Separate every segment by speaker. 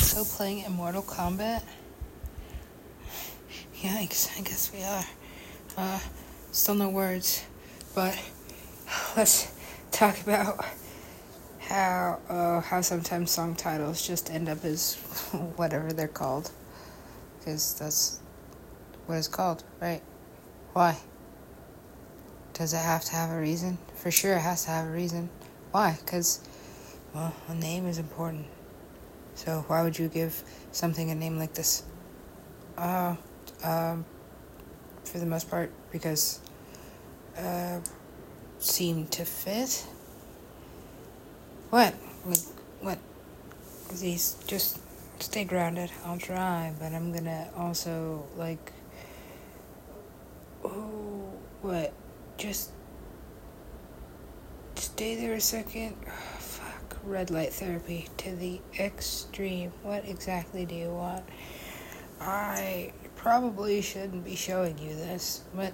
Speaker 1: still playing Immortal Kombat? Yikes, I guess we are. Uh, still no words, but let's talk about how uh, how sometimes song titles just end up as whatever they're called, because that's what it's called, right? Why? Does it have to have a reason? For sure, it has to have a reason. Why? Because, well, a name is important. So why would you give something a name like this? Uh, um, for the most part, because uh, seemed to fit. What? What? These just stay grounded. I'll try, but I'm gonna also like. Oh, what? Just stay there a second. Red light therapy to the extreme. What exactly do you want? I probably shouldn't be showing you this, but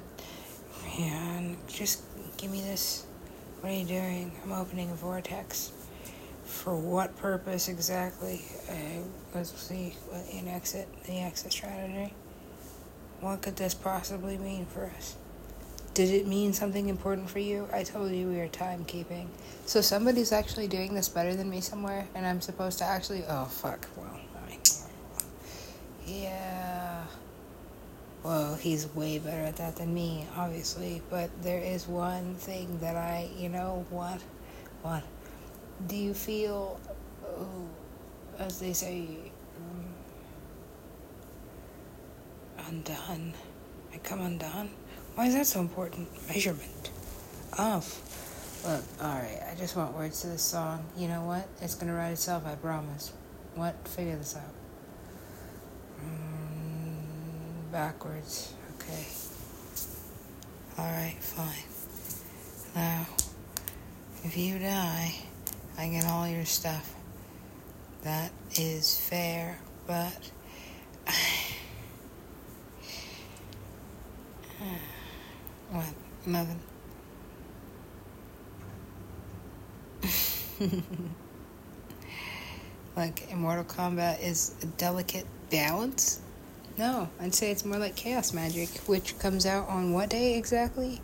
Speaker 1: man, just give me this. What are you doing? I'm opening a vortex. For what purpose exactly? Uh, let's see what an exit, the exit strategy. What could this possibly mean for us? Did it mean something important for you? I told you we were timekeeping. So somebody's actually doing this better than me somewhere, and I'm supposed to actually. Oh, fuck. Well, I, yeah. Well, he's way better at that than me, obviously. But there is one thing that I, you know, what? What? Do you feel, oh, as they say, um, undone? I come undone? Why is that so important? Measurement. Of. Look, alright, I just want words to this song. You know what? It's gonna write itself, I promise. What? Figure this out. Mm, backwards. Okay. Alright, fine. Now, if you die, I get all your stuff. That is fair, but. Nothing. like Immortal Kombat is a delicate balance? No, I'd say it's more like chaos magic, which comes out on what day exactly?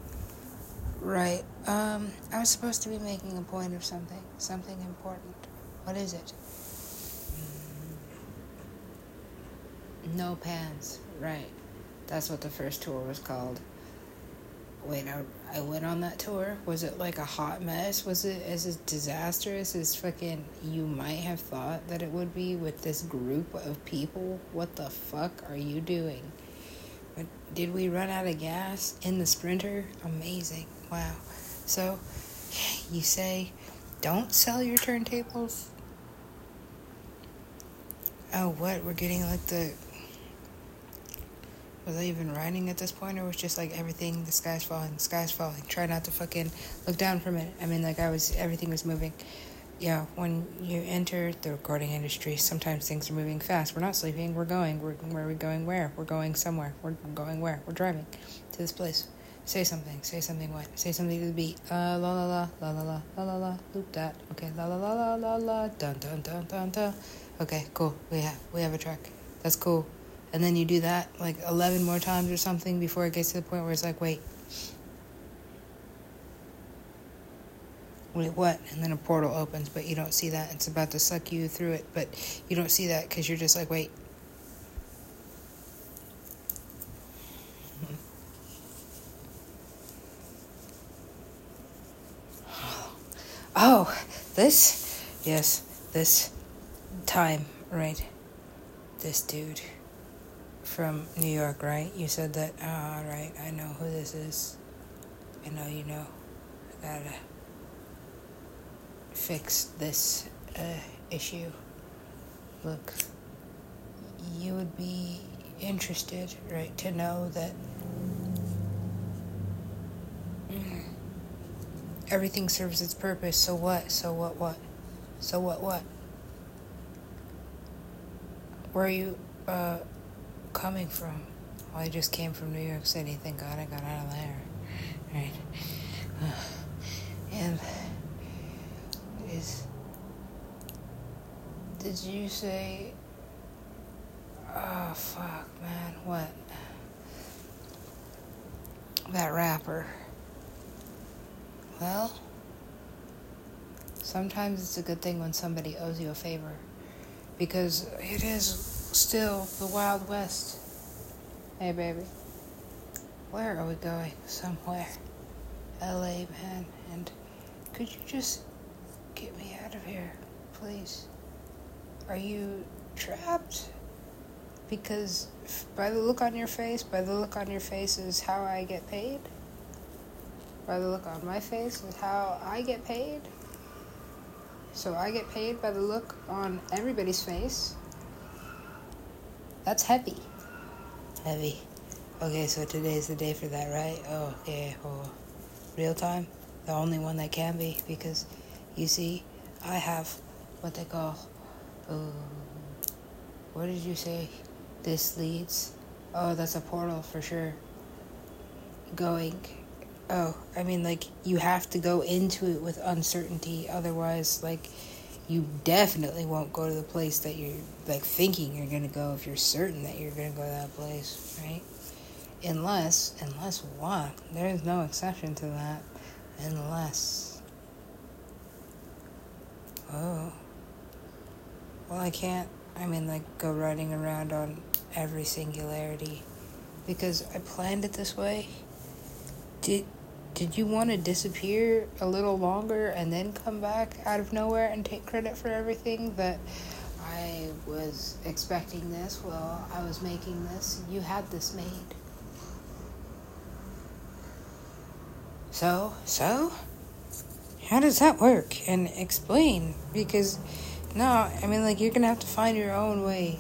Speaker 1: Right. Um, I was supposed to be making a point of something, something important. What is it? No pants. Right. That's what the first tour was called wait, I, I went on that tour. Was it like a hot mess? Was it as disastrous as fucking you might have thought that it would be with this group of people? What the fuck are you doing? Did we run out of gas in the sprinter? Amazing. Wow. So you say don't sell your turntables? Oh, what? We're getting like the was I even writing at this point, or was just like everything? The sky's falling, the sky's falling. Try not to fucking look down for a minute. I mean, like I was, everything was moving. Yeah, when you enter the recording industry, sometimes things are moving fast. We're not sleeping. We're going. We're where are we going? Where? We're going somewhere. We're going where? We're driving to this place. Say something. Say something. What? Say something to the beat. Uh, la la la la la la la la la. Loop that. Okay. La la la la la la. Dun dun dun dun dun. Okay. Cool. We have we have a track. That's cool and then you do that like 11 more times or something before it gets to the point where it's like wait. Wait what? And then a portal opens but you don't see that. It's about to suck you through it but you don't see that because you're just like wait. Oh this? Yes this time right? This dude from New York, right? You said that. Oh, all right, I know who this is. I know you know. I gotta fix this uh, issue. Look, you would be interested, right, to know that everything serves its purpose. So what? So what? What? So what? What? Were you? Uh, coming from? Well, I just came from New York City. Thank God I got out of there. Right. and is. Did you say Oh, fuck, man. What? That rapper. Well, sometimes it's a good thing when somebody owes you a favor. Because it is still the Wild West. Hey, baby. Where are we going? Somewhere. LA, man. And could you just get me out of here, please? Are you trapped? Because by the look on your face, by the look on your face is how I get paid. By the look on my face is how I get paid. So I get paid by the look on everybody's face. That's heavy. Heavy. Okay, so today's the day for that, right? Oh, yeah. Oh, real time? The only one that can be, because you see, I have what they call. Uh, what did you say? this leads. Oh, that's a portal for sure. Going. Oh, I mean, like, you have to go into it with uncertainty. Otherwise, like, you definitely won't go to the place that you're, like, thinking you're going to go if you're certain that you're going to go to that place, right? Unless, unless what? There is no exception to that. Unless. Oh. Well, I can't, I mean, like, go riding around on every singularity because I planned it this way. Did did you want to disappear a little longer and then come back out of nowhere and take credit for everything that I was expecting this? Well, I was making this. You had this made. So, so how does that work? And explain because no, I mean like you're going to have to find your own way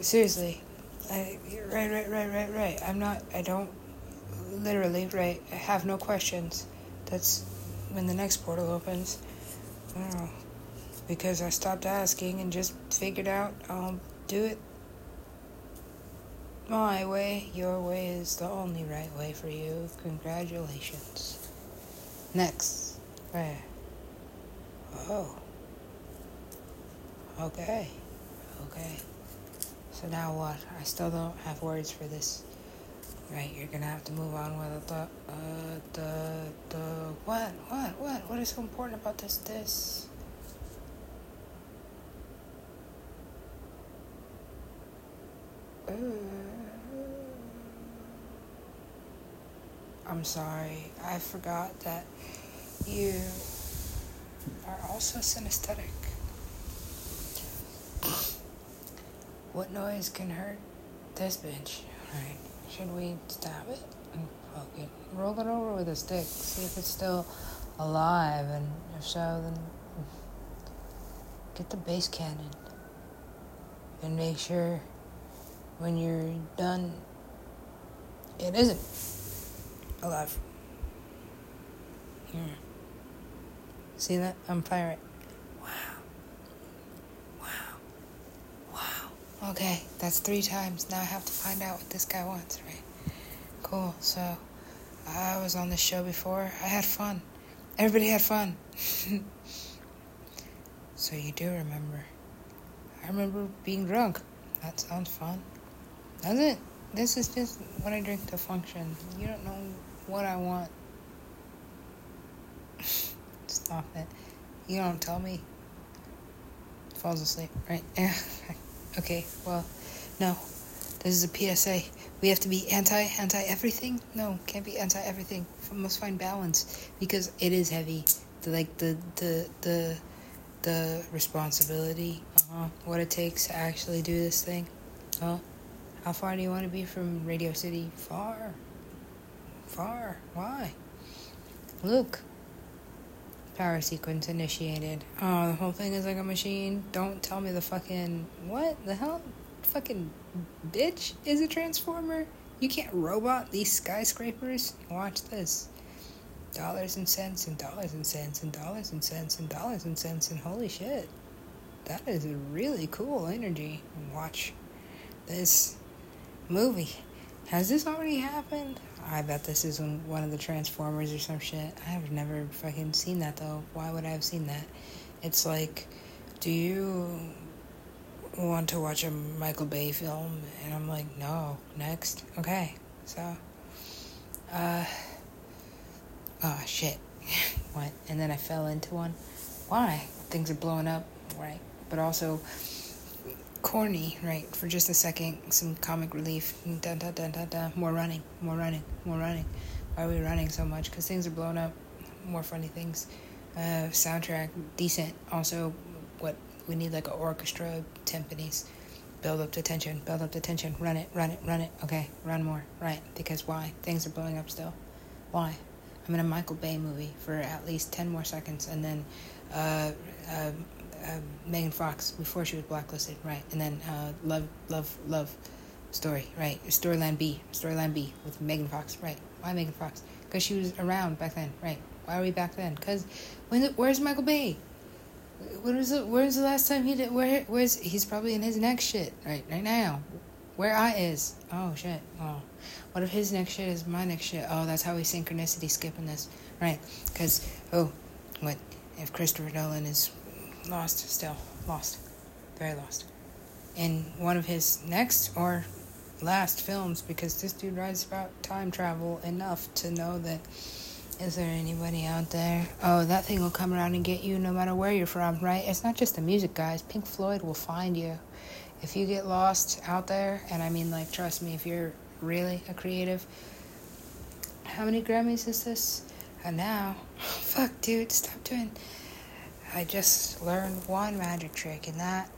Speaker 1: seriously. I, right, right, right, right, right. I'm not, I don't, literally, right. I have no questions. That's when the next portal opens. I don't know. Because I stopped asking and just figured out I'll do it my way. Your way is the only right way for you. Congratulations. Next. Right. Oh. Okay. Okay. So now what? I still don't have words for this. Right, you're gonna have to move on with the, uh, the, the, what, what, what, what is so important about this, this? Uh, I'm sorry, I forgot that you are also synesthetic. What noise can hurt this bitch? Alright, should we stab it and poke it? Roll it over with a stick, see if it's still alive, and if so, then get the bass cannon. And make sure when you're done, it isn't alive. Here. See that? I'm firing. Okay, that's three times. Now I have to find out what this guy wants, right? Cool. So, I was on this show before. I had fun. Everybody had fun. so, you do remember. I remember being drunk. That sounds fun. Does it? This is just what I drink to function. You don't know what I want. Stop it. You don't tell me. Falls asleep, right? Okay, well, no. This is a PSA. We have to be anti anti everything? No, can't be anti everything. Must find balance because it is heavy. The, like the the the the responsibility, uh-huh, what it takes to actually do this thing. Well, how far do you want to be from Radio City? Far. Far. Why? Look. Power sequence initiated. Oh, the whole thing is like a machine. Don't tell me the fucking. What the hell? Fucking bitch is a transformer? You can't robot these skyscrapers? Watch this. Dollars and cents and dollars and cents and dollars and cents and dollars and cents and holy shit. That is a really cool energy. Watch this movie. Has this already happened? I bet this is one of the Transformers or some shit. I have never fucking seen that though. Why would I have seen that? It's like, do you. want to watch a Michael Bay film, and I'm like, no, next, okay. So, uh, oh shit, what? And then I fell into one. Why? Things are blowing up, right? But also corny, right? For just a second, some comic relief. Dun, dun, dun, dun, dun. More running, more running, more running. Why are we running so much? Because things are blowing up. More funny things. Uh, soundtrack decent. Also, what we need like an orchestra, timpanis. Build up the tension. Build up the tension. Run it. Run it. Run it. Okay, run more. Right? Because why? Things are blowing up still. Why? I'm in a Michael Bay movie for at least ten more seconds, and then uh, uh, uh, Megan Fox before she was blacklisted, right? And then uh, Love, Love, Love story, right? Storyline B, Storyline B with Megan Fox, right? Why Megan Fox? Because she was around back then, right? Why are we back then? Because when where's Michael Bay? When was the, where's the last time he did? Where where's he's probably in his next shit right right now. Where I is? Oh shit. Oh, what if his next shit is my next shit? Oh, that's how we synchronicity skipping this, right? Because oh, what if Christopher Nolan is lost still lost, very lost, in one of his next or last films because this dude writes about time travel enough to know that is there anybody out there? Oh, that thing will come around and get you no matter where you're from, right? It's not just the music, guys. Pink Floyd will find you. If you get lost out there, and I mean, like, trust me, if you're really a creative, how many Grammys is this? And now, fuck, dude, stop doing. I just learned one magic trick, and that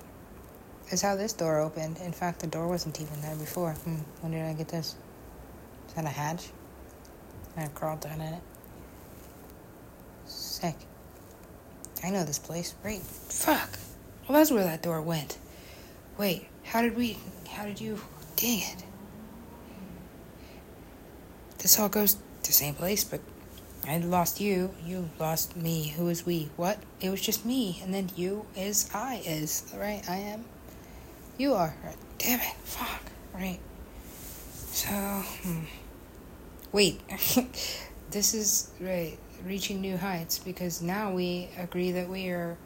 Speaker 1: is how this door opened. In fact, the door wasn't even there before. Hmm, when did I get this? Is that a hatch? I crawled down in it. Sick. I know this place. Right. Fuck. Well, that's where that door went. Wait, how did we. How did you. Dang it. This all goes to the same place, but I lost you. You lost me. Who is we? What? It was just me. And then you is I is. Right? I am. You are. Right. Damn it. Fuck. Right. So. Hmm. Wait. this is. Right reaching new heights because now we agree that we are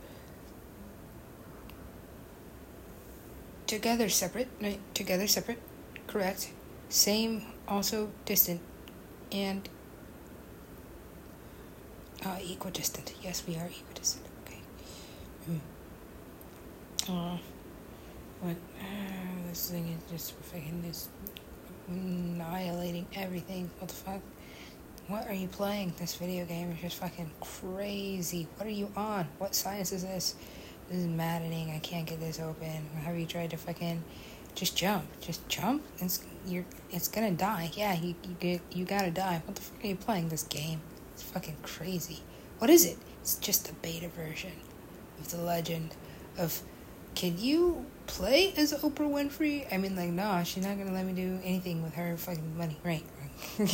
Speaker 1: together separate, right? Together separate, correct. Same, also distant, and uh, equidistant. Yes, we are equidistant. Okay. Mm. Uh, what? Uh, this thing is just fucking this annihilating everything. What the fuck? What are you playing? This video game is just fucking crazy. What are you on? What science is this? This is maddening. I can't get this open. Have you tried to fucking just jump? Just jump? It's you're it's gonna die. Yeah, you you get you gotta die. What the fuck are you playing this game? Fucking crazy. What is it? It's just a beta version of the legend of can you play as Oprah Winfrey? I mean like nah, she's not gonna let me do anything with her fucking money, right?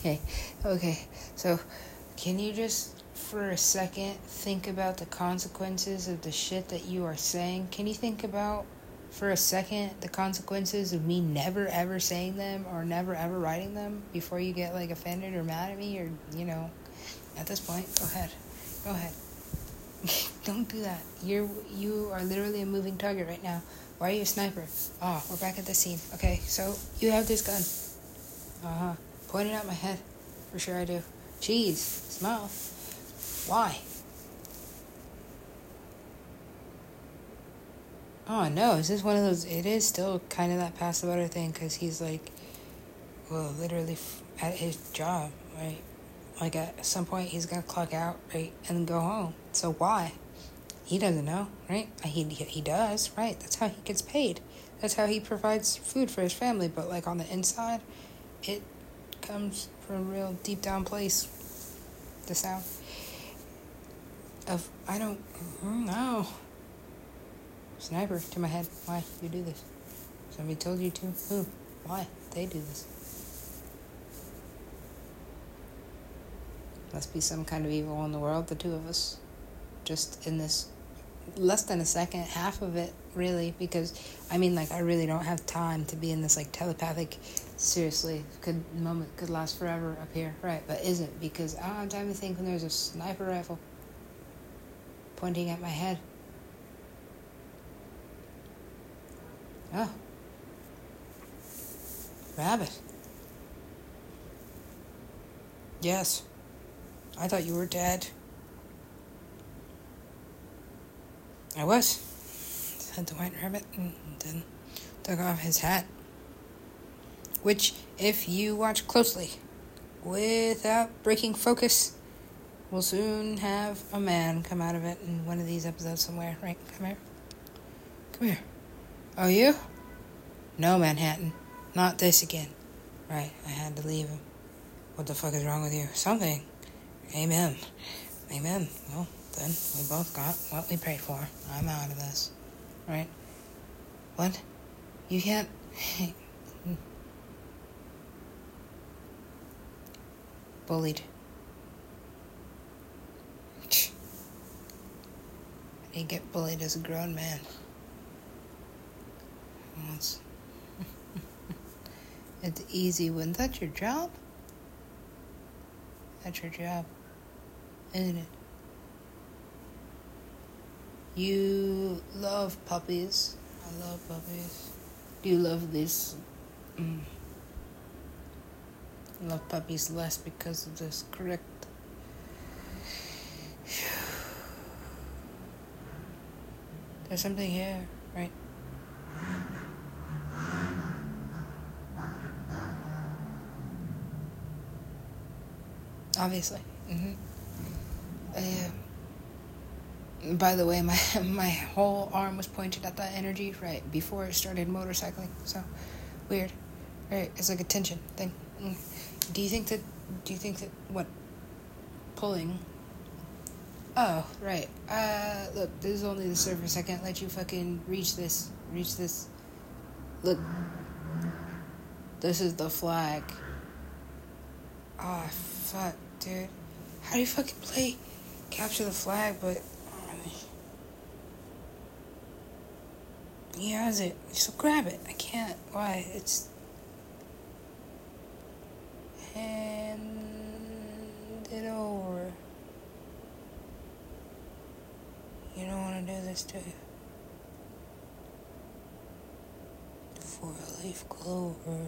Speaker 1: Okay, okay. So, can you just for a second think about the consequences of the shit that you are saying? Can you think about for a second the consequences of me never ever saying them or never ever writing them before you get like offended or mad at me or you know at this point go ahead go ahead don't do that you're you are literally a moving target right now why are you a sniper oh we're back at the scene okay so you have this gun uh-huh Pointing at my head. For sure I do. Cheese. Smile. Why? Oh no, is this one of those? It is still kind of that passive butter thing because he's like, well, literally at his job, right? Like at some point he's gonna clock out, right, and go home. So why? He doesn't know, right? He he does, right? That's how he gets paid. That's how he provides food for his family. But like on the inside, it comes from a real deep down place. The sound of I don't mm, know. Sniper to my head. Why you do this? Somebody told you to. Who? Why they do this? Must be some kind of evil in the world. The two of us, just in this less than a second, half of it really, because I mean, like I really don't have time to be in this like telepathic seriously, could moment could last forever up here, right? But isn't because I don't have time to think when there's a sniper rifle pointing at my head. Oh. Rabbit. Yes. I thought you were dead. I was, said the white rabbit, and then took off his hat. Which, if you watch closely, without breaking focus, will soon have a man come out of it in one of these episodes somewhere. Right? Come here. Come here. Oh, you? No, Manhattan. Not this again. Right, I had to leave him. What the fuck is wrong with you? Something. Amen. Amen. Well, then we both got what we prayed for. I'm out of this. Right? What? You can't. Bullied. I get bullied as a grown man. It's, it's easy when that's your job. That's your job, isn't it? You love puppies. I love puppies. Do you love this? Mm. Love puppies less because of this, correct? There's something here, right? Obviously. Mm-hmm. Uh, by the way, my my whole arm was pointed at that energy right before I started motorcycling. So weird. Right, it's like a tension thing. Do you think that? Do you think that what pulling? Oh, right. Uh, look, this is only the surface. I can't let you fucking reach this. Reach this. Look. This is the flag. Oh, fuck, dude. How do you fucking play capture the flag, but He has it. So grab it. I can't. Why? It's. Hand it over. You don't want to do this, do you? Four leaf clover.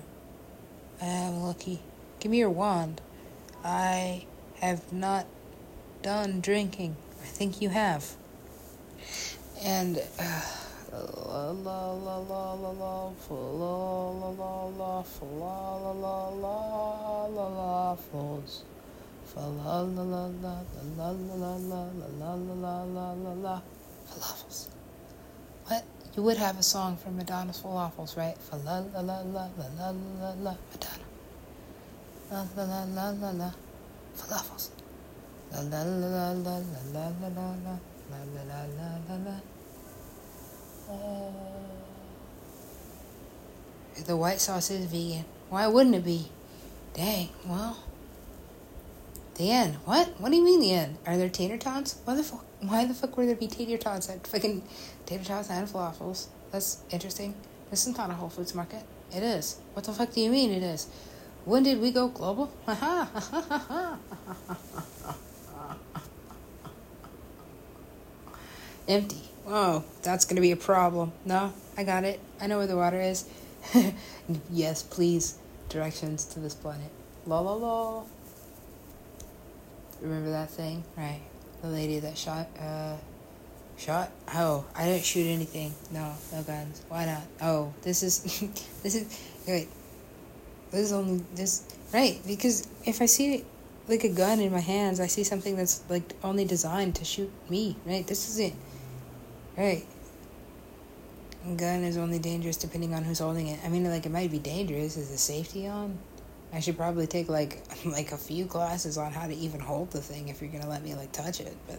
Speaker 1: I am lucky. Give me your wand. I have not done drinking. I think you have. And. Uh, falafels. What? You would have a song from Madonna's falafels, right? Fa la la la la la la Madonna. La la la la la la falafels. La la la la la la la la la la la la la la la the white sauce is vegan. Why wouldn't it be? Dang, well. The end. What? What do you mean the end? Are there tater tots? Why the fuck? Why the fuck would there be tater tots at fucking tater tots and falafels? That's interesting. This is not a Whole Foods market. It is. What the fuck do you mean it is? When did we go global? Empty. Oh, that's going to be a problem. No, I got it. I know where the water is. yes, please. Directions to this planet. La la la. Remember that thing? Right. The lady that shot, uh, shot? Oh, I didn't shoot anything. No, no guns. Why not? Oh, this is, this is, wait. This is only, this, right, because if I see like a gun in my hands, I see something that's like only designed to shoot me, right? This is it Right. A gun is only dangerous depending on who's holding it. I mean, like it might be dangerous. Is the safety on? I should probably take like like a few classes on how to even hold the thing if you're gonna let me like touch it. But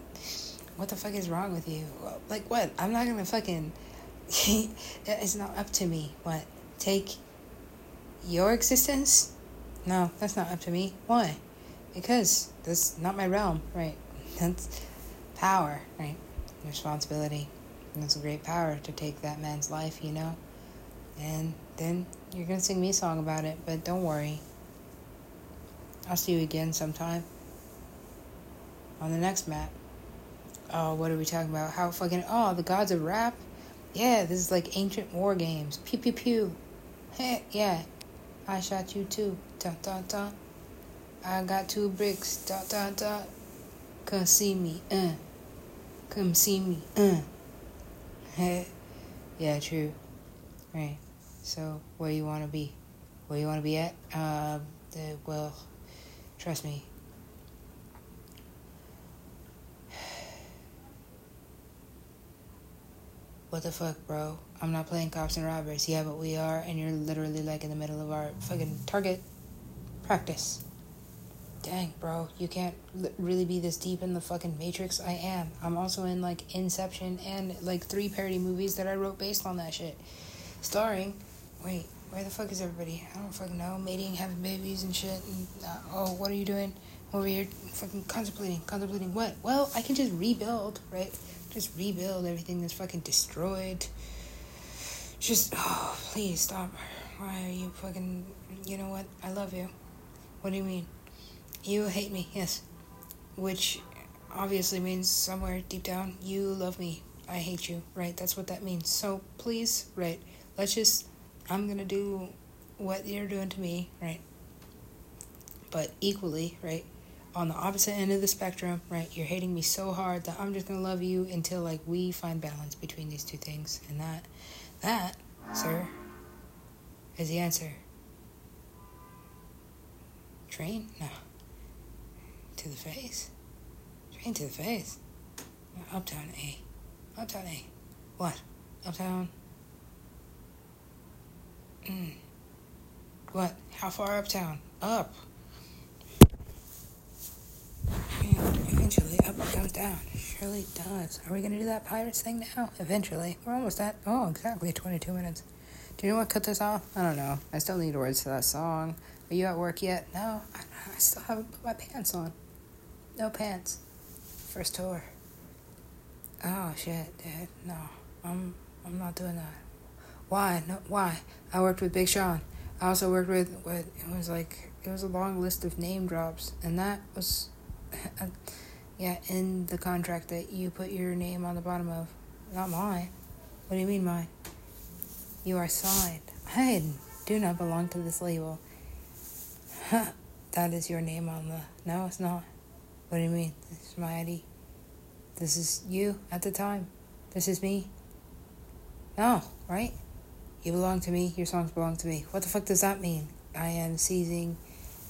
Speaker 1: what the fuck is wrong with you? Like what? I'm not gonna fucking. it's not up to me. What? Take your existence? No, that's not up to me. Why? Because that's not my realm, right? That's power, right? Responsibility. And it's a great power to take that man's life, you know? And then you're to sing me a song about it, but don't worry. I'll see you again sometime on the next map. Oh, what are we talking about? How fucking. Oh, the gods of rap? Yeah, this is like ancient war games. Pew pew pew. Hey, yeah. I shot you too. Dun dun dun. I got two bricks. Dun dun dun. Come see me. Uh. Come see me. Uh. Yeah, true. Right. So, where you want to be? Where you want to be at? Um, well, trust me. What the fuck, bro? I'm not playing cops and robbers. Yeah, but we are, and you're literally like in the middle of our fucking target practice. Dang, bro, you can't li- really be this deep in the fucking Matrix. I am. I'm also in like Inception and like three parody movies that I wrote based on that shit. Starring, wait, where the fuck is everybody? I don't fucking know. Mating, having babies and shit. And uh, oh, what are you doing over here? Fucking contemplating, contemplating what? Well, I can just rebuild, right? Just rebuild everything that's fucking destroyed. Just, oh, please stop. Why are you fucking. You know what? I love you. What do you mean? You hate me, yes. Which obviously means somewhere deep down, you love me. I hate you, right? That's what that means. So please, right? Let's just. I'm gonna do what you're doing to me, right? But equally, right? On the opposite end of the spectrum, right? You're hating me so hard that I'm just gonna love you until like we find balance between these two things. And that that, sir, is the answer. Train? No. To the face? Train to the face. Uptown A. Uptown A. What? Uptown? Mm. What? How far uptown? Up. Eventually up comes down. Surely does. Are we gonna do that pirates thing now? Eventually. We're almost at oh exactly twenty two minutes. Do you know what cut this off? I don't know. I still need words to that song. Are you at work yet? No, I, I still haven't put my pants on. No pants. First tour. Oh shit, dude. No, I'm I'm not doing that. Why? No, why? I worked with Big Sean. I also worked with what it was like. It was a long list of name drops, and that was yeah, in the contract that you put your name on the bottom of. Not mine. What do you mean mine? You are signed. I do not belong to this label. that is your name on the. No, it's not. What do you mean? This is my ID. This is you at the time. This is me. No, right? You belong to me. Your songs belong to me. What the fuck does that mean? I am seizing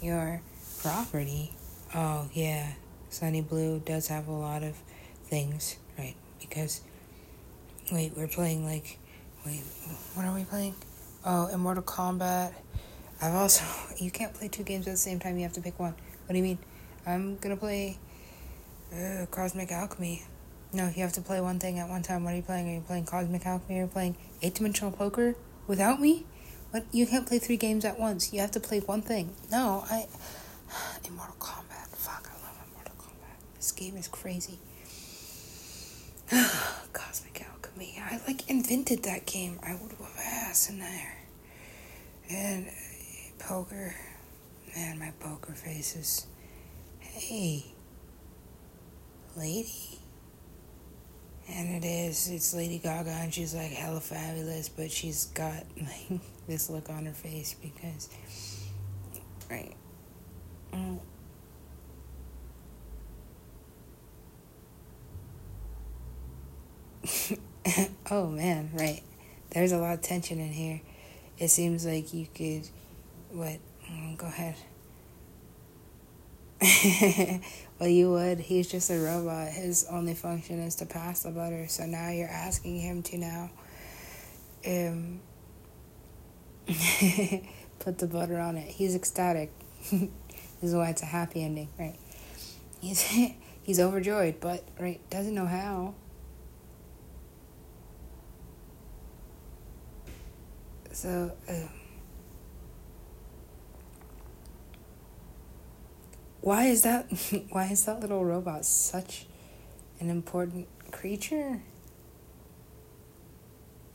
Speaker 1: your property. Oh, yeah. Sunny Blue does have a lot of things, right? Because, wait, we're playing like, wait, what are we playing? Oh, Immortal Kombat. I've also, you can't play two games at the same time, you have to pick one. What do you mean? I'm gonna play uh, Cosmic Alchemy. No, you have to play one thing at one time. What are you playing? Are you playing Cosmic Alchemy? Are you playing eight dimensional poker without me? What? You can't play three games at once. You have to play one thing. No, I. Immortal Kombat. This game is crazy. Cosmic Alchemy. I like invented that game. I would have ass in there. And uh, poker. Man, my poker faces. Hey, lady. And it is. It's Lady Gaga, and she's like hella fabulous, but she's got like this look on her face because, right. Mm. oh man, right. There's a lot of tension in here. It seems like you could. What? Mm, go ahead. well, you would. He's just a robot. His only function is to pass the butter. So now you're asking him to now um, put the butter on it. He's ecstatic. this is why it's a happy ending, right? He's he's overjoyed, but right doesn't know how. So, uh, why is that? Why is that little robot such an important creature?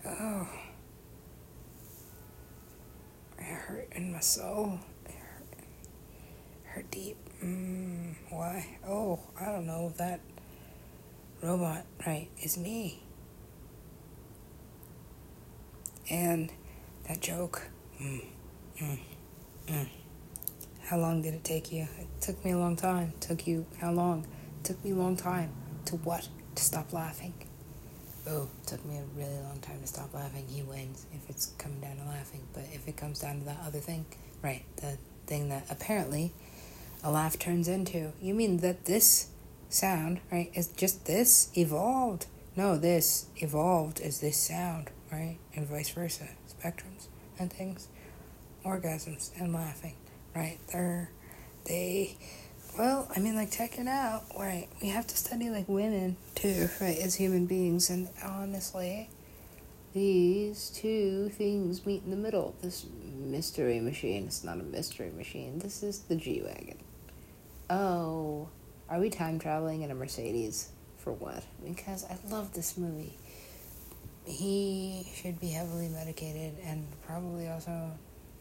Speaker 1: Oh, it hurt in my soul. It hurt, hurt deep. Mm, why? Oh, I don't know. That robot, right, is me. And that joke. Mm, mm, mm. How long did it take you? It took me a long time. Took you how long? It took me a long time. To what? To stop laughing. Oh, took me a really long time to stop laughing. He wins if it's coming down to laughing. But if it comes down to that other thing, right, the thing that apparently a laugh turns into. You mean that this sound, right, is just this evolved? No, this evolved is this sound, right? And vice versa. Spectrums and things. Orgasms and laughing, right? They're, they, well, I mean, like, check it out, right? We have to study, like, women, too, right, as human beings. And honestly, these two things meet in the middle. This mystery machine, it's not a mystery machine. This is the G Wagon. Oh, are we time traveling in a Mercedes? For what? Because I love this movie. He should be heavily medicated and probably also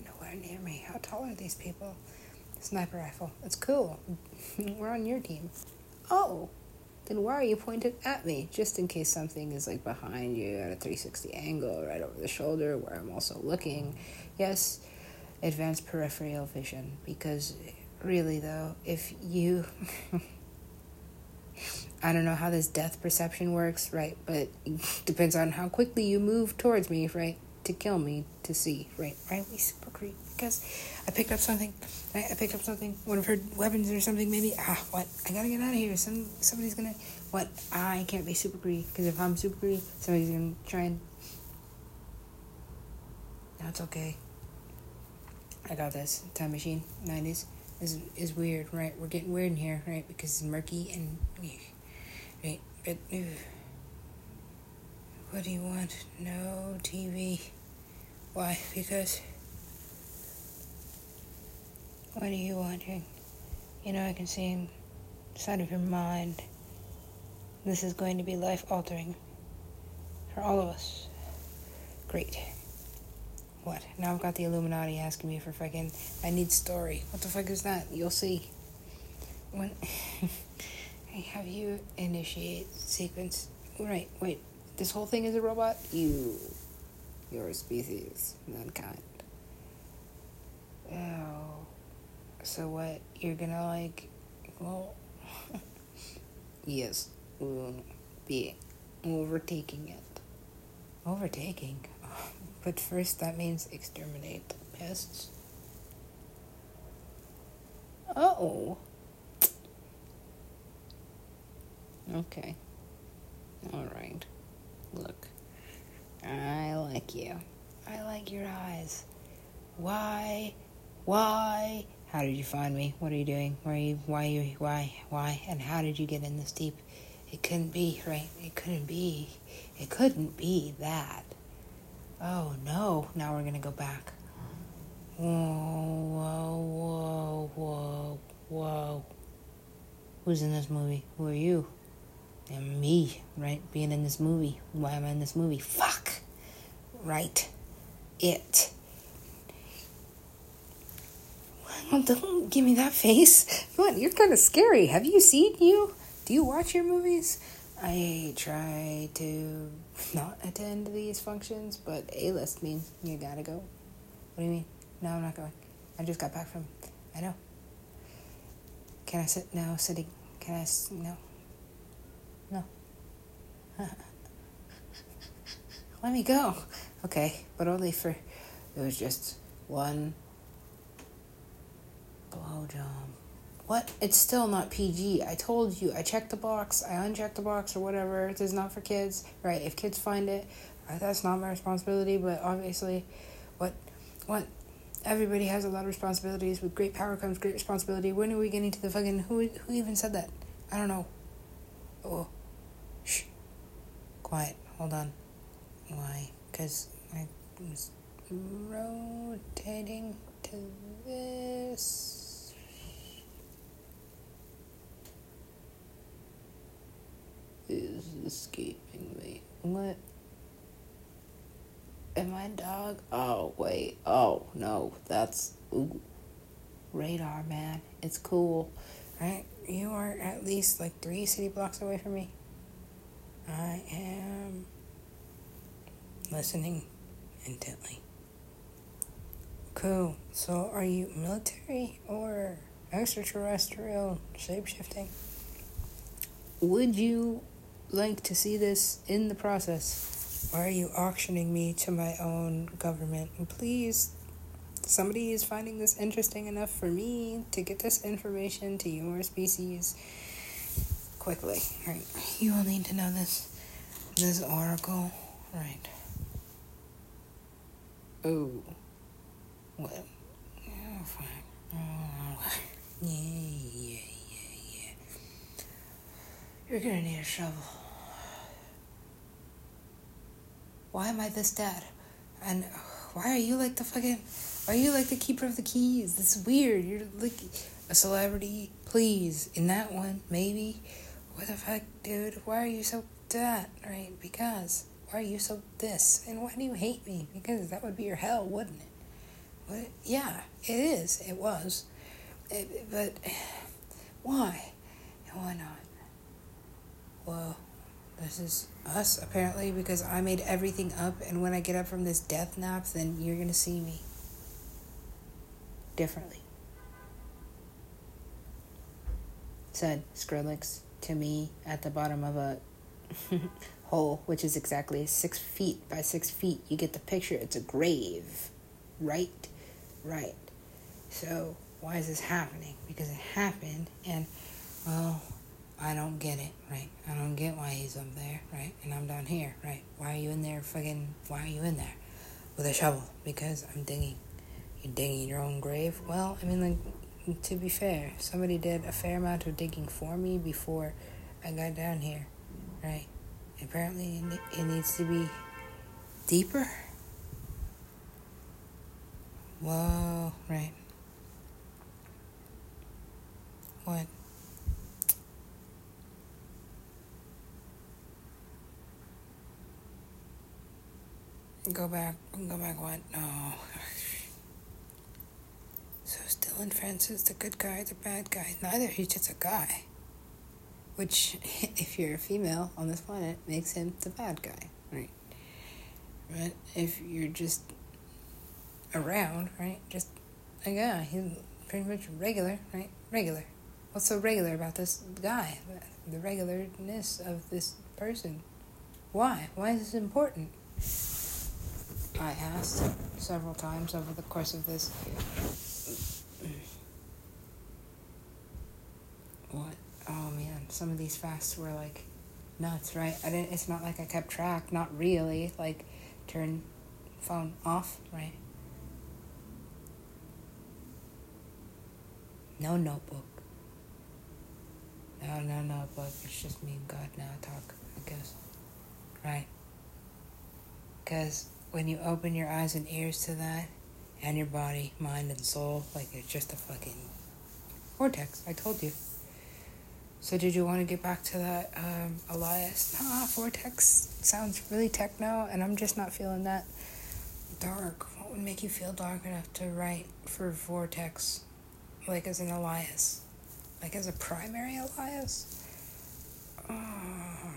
Speaker 1: nowhere near me. How tall are these people? Sniper rifle. It's cool. We're on your team. Oh, then why are you pointed at me? Just in case something is like behind you at a 360 angle, right over the shoulder, where I'm also looking. Yes, advanced peripheral vision. Because really, though, if you. I don't know how this death perception works, right? But depends on how quickly you move towards me, right? To kill me, to see, right? Right? We super creep because I picked up something. I, picked up something, one of her weapons or something. Maybe ah, what? I gotta get out of here. Some somebody's gonna what? I can't be super greedy because if I'm super greedy, somebody's gonna try and. That's okay. I got this time machine. Nineties is is weird, right? We're getting weird in here, right? Because it's murky and. But what do you want? No TV. Why? Because what are you wanting? You know, I can see inside of your mind. This is going to be life altering for all of us. Great. What? Now I've got the Illuminati asking me for fucking. I need story. What the fuck is that? You'll see. When. have you initiate sequence. Right, wait. This whole thing is a robot? You. Your species, mankind. Oh. So what? You're gonna like, well, yes, we'll be overtaking it. Overtaking? But first, that means exterminate the pests. Oh. Okay. Alright. Look. I like you. I like your eyes. Why? Why? How did you find me? What are you doing? Where are you? Why? You? Why? Why? And how did you get in this deep? It couldn't be right. It couldn't be. It couldn't be that. Oh no! Now we're gonna go back. Whoa! Whoa! Whoa! Whoa! Whoa! Who's in this movie? Who are you? Me, right? Being in this movie. Why am I in this movie? Fuck! Right. It. Well, don't give me that face. What? You're kind of scary. Have you seen you? Do you watch your movies? I try to not attend these functions, but A list means you gotta go. What do you mean? No, I'm not going. I just got back from. I know. Can I sit? now? sitting. Can I? No. Let me go. Okay, but only for. It was just one blowjob. What? It's still not PG. I told you. I checked the box. I unchecked the box or whatever. It is not for kids. Right? If kids find it, uh, that's not my responsibility. But obviously, what? What? Everybody has a lot of responsibilities. With great power comes great responsibility. When are we getting to the fucking? Who? Who even said that? I don't know. Oh. Quiet. Hold on. Why? Because I was rotating to this. is escaping me. What? Am I a dog? Oh, wait. Oh, no. That's. Ooh. Radar, man. It's cool. Right? You are at least like three city blocks away from me. I am listening intently. Cool. So, are you military or extraterrestrial shapeshifting? Would you like to see this in the process? Or are you auctioning me to my own government? Please, somebody is finding this interesting enough for me to get this information to your species quickly. Right. You will need to know this. This oracle. Right. Oh. Well. Oh, fine. Oh, yeah, yeah, yeah, yeah. You're gonna need a shovel. Why am I this dad? And why are you like the fucking. Are you like the keeper of the keys? This is weird. You're like a celebrity. Please. In that one, maybe. What the fuck, dude? Why are you so that? Right? Because. Why are you so this? And why do you hate me? Because that would be your hell, wouldn't it? What? Yeah, it is. It was. It, but why? And why not? Well, this is us, apparently, because I made everything up, and when I get up from this death nap, then you're gonna see me differently. Said Skrillex to me at the bottom of a hole, which is exactly six feet by six feet. You get the picture, it's a grave. Right? Right. So, why is this happening? Because it happened, and, well, I don't get it, right? I don't get why he's up there, right? And I'm down here, right? Why are you in there fucking, why are you in there with a shovel? Because I'm digging. You're digging your own grave? Well, I mean, like, to be fair, somebody did a fair amount of digging for me before I got down here, right? Apparently, it needs to be deeper. Whoa, right. What? Go back, go back, what? Oh, no. Dillon Francis, the good guy, the bad guy. Neither, he's just a guy. Which, if you're a female on this planet, makes him the bad guy, right? But if you're just around, right? Just a guy, he's pretty much regular, right? Regular. What's so regular about this guy? The regularness of this person. Why? Why is this important? I asked several times over the course of this. What? Oh man, some of these fasts were like nuts, right? I didn't. It's not like I kept track. Not really. Like, turn phone off, right? No notebook. No, no notebook. It's just me and God now talk, I guess. Right? Because when you open your eyes and ears to that, and your body, mind, and soul, like it's just a fucking vortex. I told you. So did you want to get back to that, um, alias? Vortex sounds really techno, and I'm just not feeling that dark. What would make you feel dark enough to write for vortex, like as an alias, like as a primary alias? Oh.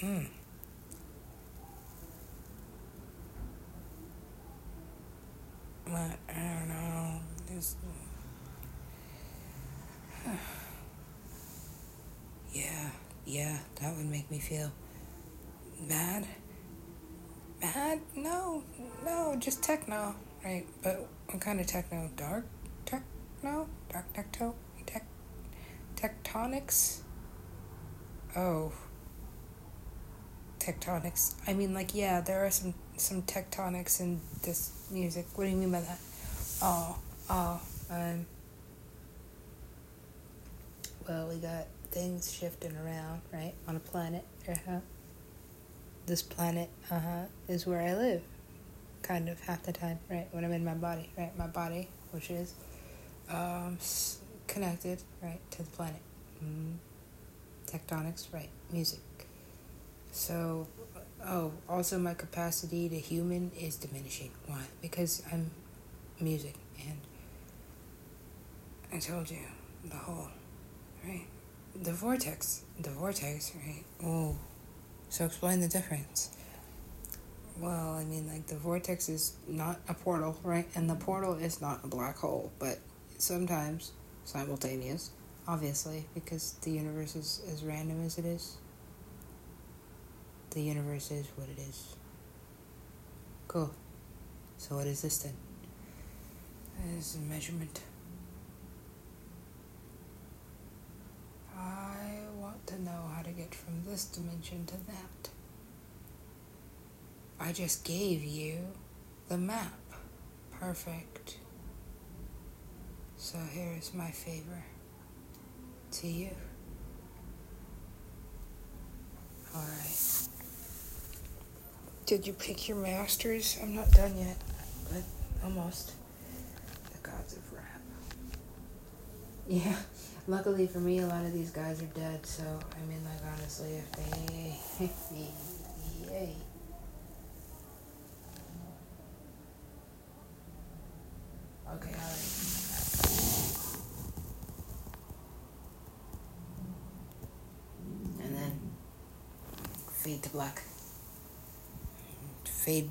Speaker 1: Hmm. But I don't know. This. yeah, yeah, that would make me feel mad. Mad? No, no, just techno, right? But what kind of techno? Dark techno? Dark techno? Tech tectonics? Oh. Tectonics. I mean, like, yeah, there are some some tectonics in this music. What do you mean by that? Oh, oh, um. Well, we got things shifting around, right, on a planet. Uh-huh. This planet, uh huh, is where I live, kind of half the time, right, when I'm in my body, right, my body, which is um, connected, right, to the planet. Mm. Tectonics, right, music. So Oh, also my capacity to human is diminishing. Why? Because I'm music and I told you the whole right? The vortex. The vortex, right? Oh. So explain the difference. well, I mean, like the vortex is not a portal, right? And the portal is not a black hole, but sometimes simultaneous, obviously, because the universe is as random as it is. The universe is what it is. Cool. So, what is this then? This is a measurement. I want to know how to get from this dimension to that. I just gave you the map. Perfect. So here's my favor to you. Alright. Did you pick your masters? I'm not done yet, but almost. The gods of rap. Yeah. Luckily for me, a lot of these guys are dead, so I mean, like, honestly, if they. Yay. Okay, alright. And then fade to black. Fade.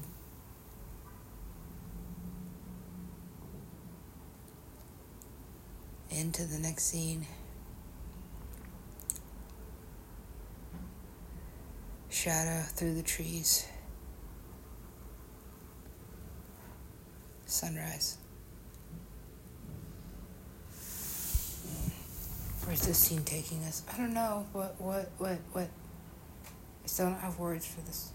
Speaker 1: Into the next scene. Shadow through the trees. Sunrise. Where's this scene taking us? I don't know. What, what, what, what? I still don't have words for this.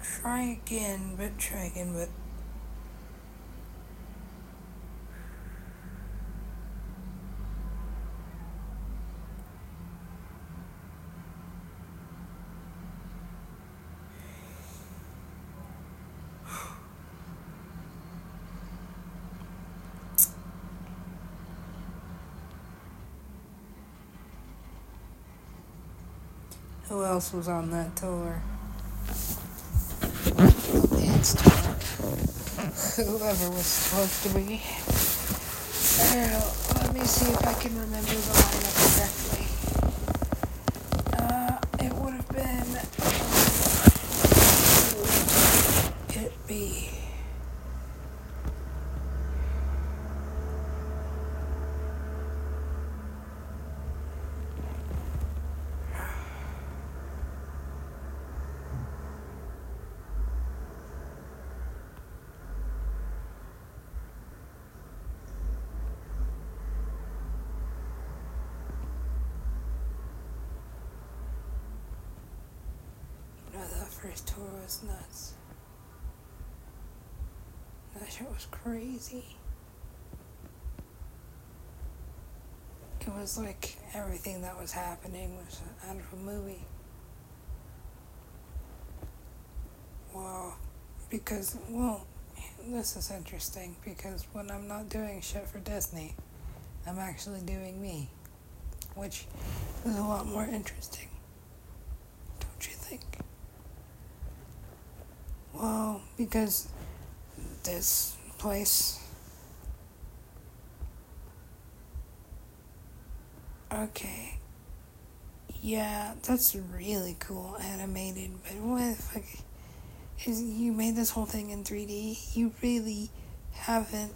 Speaker 1: Try again, but try again, but. Who else was on that tour? Tour. Whoever was supposed to be. Well, let me see if I can remember the lineup correctly. Uh, it would have been. Who would it be? No, that first tour was nuts. That shit was crazy. It was like everything that was happening was out of a movie. Wow. Because, well, this is interesting because when I'm not doing shit for Disney, I'm actually doing me, which is a lot more interesting. Don't you think? Well, because this place. Okay. Yeah, that's really cool animated, but what the fuck is you made this whole thing in 3D? You really haven't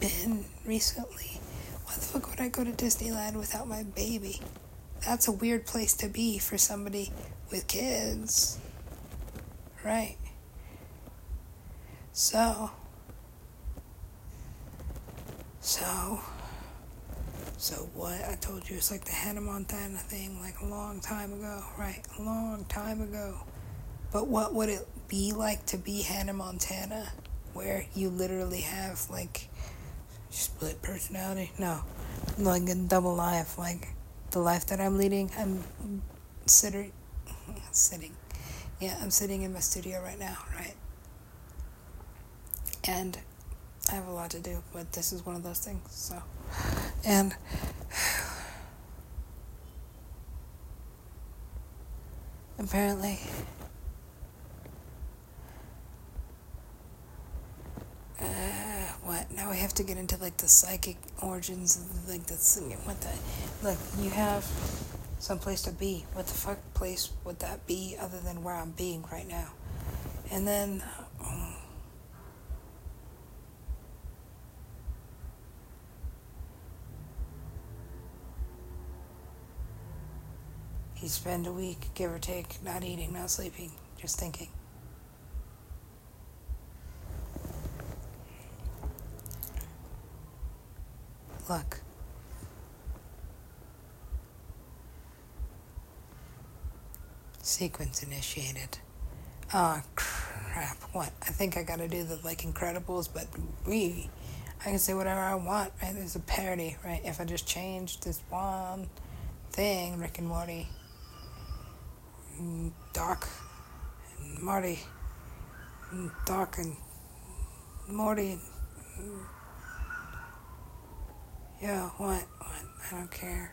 Speaker 1: been recently. Why the fuck would I go to Disneyland without my baby? That's a weird place to be for somebody with kids. Right. So, so, so what? I told you it's like the Hannah Montana thing, like a long time ago, right? A long time ago. But what would it be like to be Hannah Montana, where you literally have like split personality? No, like a double life, like the life that I'm leading. I'm sitting, sitting, yeah, I'm sitting in my studio right now, right? And I have a lot to do, but this is one of those things. So, and apparently, uh, what? Now we have to get into like the psychic origins of like the what the look. You have some place to be. What the fuck place would that be other than where I'm being right now? And then. Um, he'd spend a week, give or take, not eating, not sleeping, just thinking. Look. Sequence initiated. Oh crap! What? I think I gotta do the like Incredibles, but we, I can say whatever I want. Right? There's a parody, right? If I just change this one thing, Rick and Morty, Doc, and Marty, Doc and Morty. Yeah, what? What? I don't care.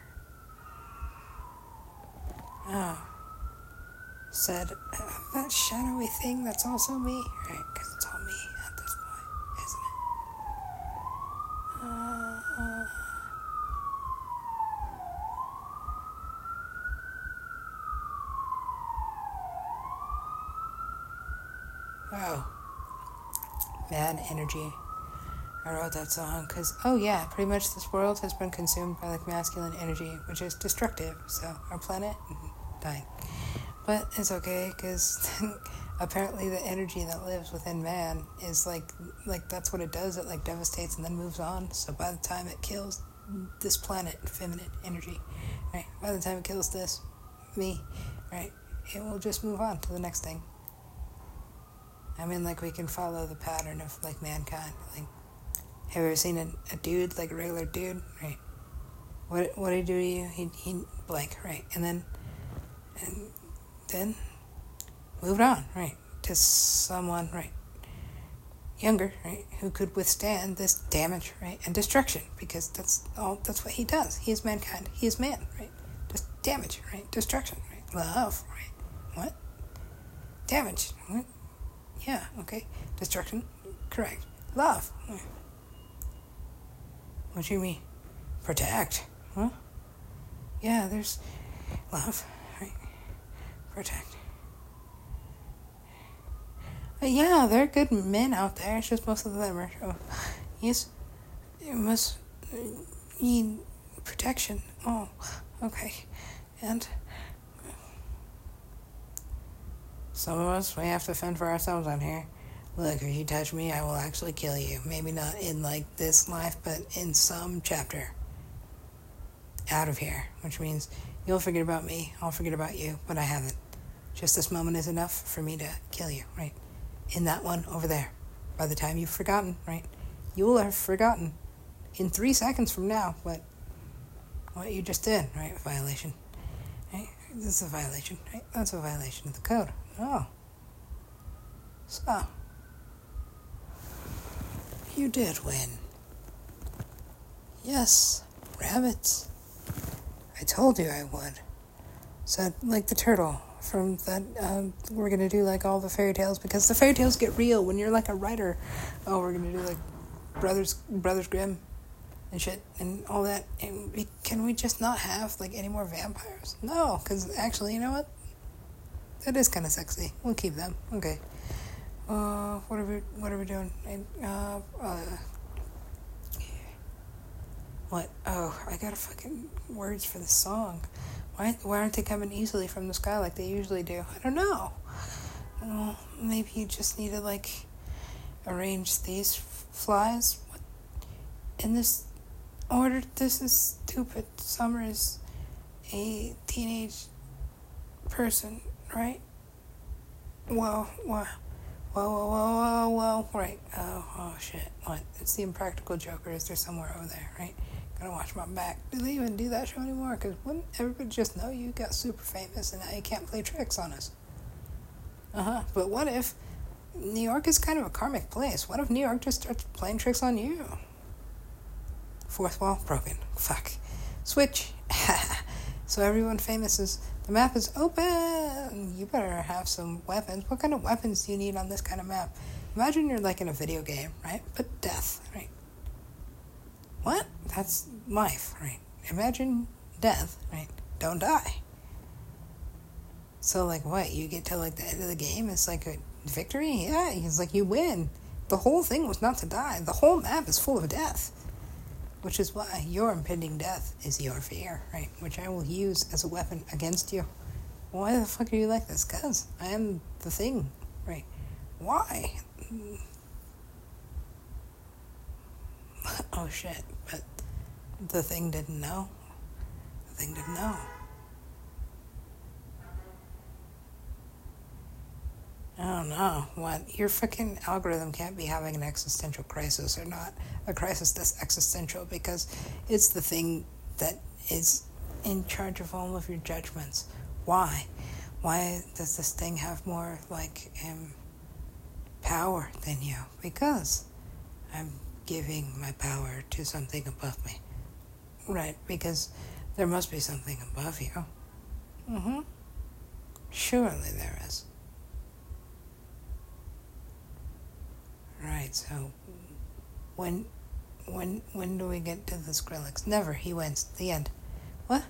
Speaker 1: Oh said, uh, that shadowy thing, that's also me? Right, because it's all me at this point, isn't it? Uh, uh. Wow. Energy. I wrote that song because, oh yeah, pretty much this world has been consumed by like masculine energy, which is destructive. So our planet mm-hmm, dying. But it's okay because apparently the energy that lives within man is like like that's what it does. It like devastates and then moves on. So by the time it kills this planet, feminine energy, right? By the time it kills this, me, right? It will just move on to the next thing. I mean, like we can follow the pattern of like mankind. Like, have you ever seen a, a dude like a regular dude, right? What what did he do to you? He he blank, right? And then and then moved on, right, to someone, right, younger, right, who could withstand this damage, right, and destruction, because that's all, that's what he does. He is mankind. He is man, right? Just damage, right? Destruction, right? Love, right? What? Damage, what? Yeah, okay. Destruction, correct. Love. What do you mean? Protect, huh? Yeah, there's love right? protect. Yeah, there are good men out there. It's just most of them are. Oh, yes, you must uh, need protection. Oh, okay. And some of us, we have to fend for ourselves on here. Look, if you touch me, I will actually kill you. Maybe not in like this life, but in some chapter. Out of here, which means You'll forget about me, I'll forget about you, but I haven't. Just this moment is enough for me to kill you, right? In that one over there. By the time you've forgotten, right? You will have forgotten in three seconds from now what what you just did, right? Violation. Right? This is a violation, right? That's a violation of the code. Oh. So you did win. Yes, rabbits. I told you I would. Said like the turtle from that. Um, we're gonna do like all the fairy tales because the fairy tales get real when you're like a writer. Oh, we're gonna do like Brothers Brothers Grimm and shit and all that. And we, can we just not have like any more vampires? No, because actually, you know what? That is kind of sexy. We'll keep them. Okay. Uh, what are we What are we doing? Uh, uh, what? Oh, I got a fucking words for the song. Why, why aren't they coming easily from the sky like they usually do? I don't know. Well, maybe you just need to, like, arrange these flies what? in this order. This is stupid. Summer is a teenage person, right? Well, whoa, whoa, whoa, whoa, whoa, right. Oh, oh, shit. What? It's the Impractical Joker. Is there somewhere over there, right? Gotta watch my back. Do they even do that show anymore? Because wouldn't everybody just know you got super famous and now you can't play tricks on us? Uh huh. But what if New York is kind of a karmic place? What if New York just starts playing tricks on you? Fourth wall broken. Fuck. Switch. so everyone famous is the map is open. You better have some weapons. What kind of weapons do you need on this kind of map? Imagine you're like in a video game, right? But death, right? What? That's life, right? Imagine death, right? don't die. So like what? You get to like the end of the game, it's like a victory? Yeah, it's like you win. The whole thing was not to die. The whole map is full of death. Which is why your impending death is your fear, right? Which I will use as a weapon against you. Why the fuck are you like this? Cause I am the thing, right? Why? oh shit, but the thing didn't know. The thing didn't know. I don't know what your fucking algorithm can't be having an existential crisis or not a crisis that's existential because it's the thing that is in charge of all of your judgments. Why? Why does this thing have more like um, power than you? Because I'm giving my power to something above me. Right, because there must be something above you. Mm-hmm. Surely there is. Right, so when when when do we get to the Skrillex? Never. He wins. The end. What?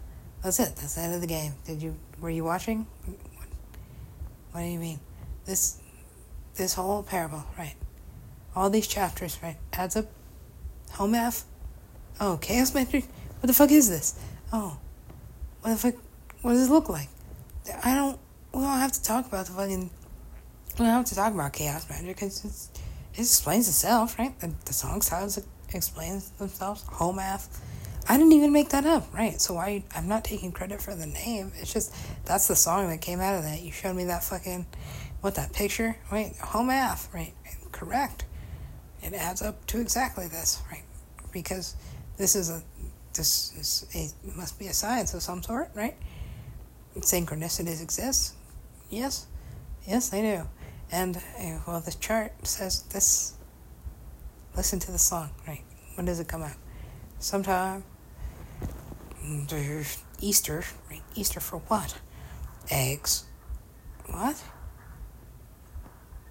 Speaker 1: That's it. That's the end of the game. Did you were you watching? What, do you mean? This this whole parable, right? All these chapters, right? Adds up. Home F. Oh, Chaos Magic. What the fuck is this? Oh, what the fuck? What does it look like? I don't. We don't have to talk about the fucking. We don't have to talk about Chaos Magic because it explains itself, right? The, the song styles explains themselves. Whole math. I didn't even make that up, right? So why I'm not taking credit for the name. It's just that's the song that came out of that. You showed me that fucking what that picture, right? Whole math, right? Correct. It adds up to exactly this, right? Because this is a this is a must be a science of some sort, right? Synchronicities exist. Yes, yes, they do. And uh, well, the chart says this. Listen to the song, right? When does it come out? Sometime. Easter. Easter for what? Eggs. What?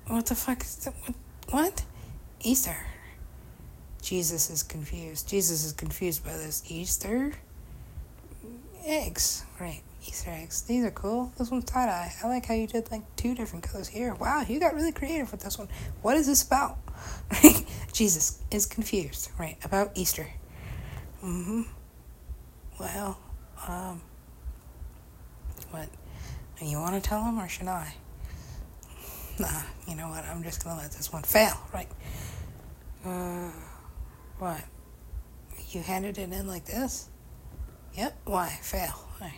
Speaker 1: What the fuck is that? What? Easter. Jesus is confused. Jesus is confused by this. Easter? Eggs, right? Easter eggs. These are cool. This one's tie dye. I like how you did like two different colors here. Wow, you got really creative with this one. What is this about? Jesus is confused, right, about Easter. Mm-hmm. Well, um, what? You want to tell him or should I? Nah, you know what? I'm just gonna let this one fail, right? Uh, what? You handed it in like this? Yep. Why? Fail. Why?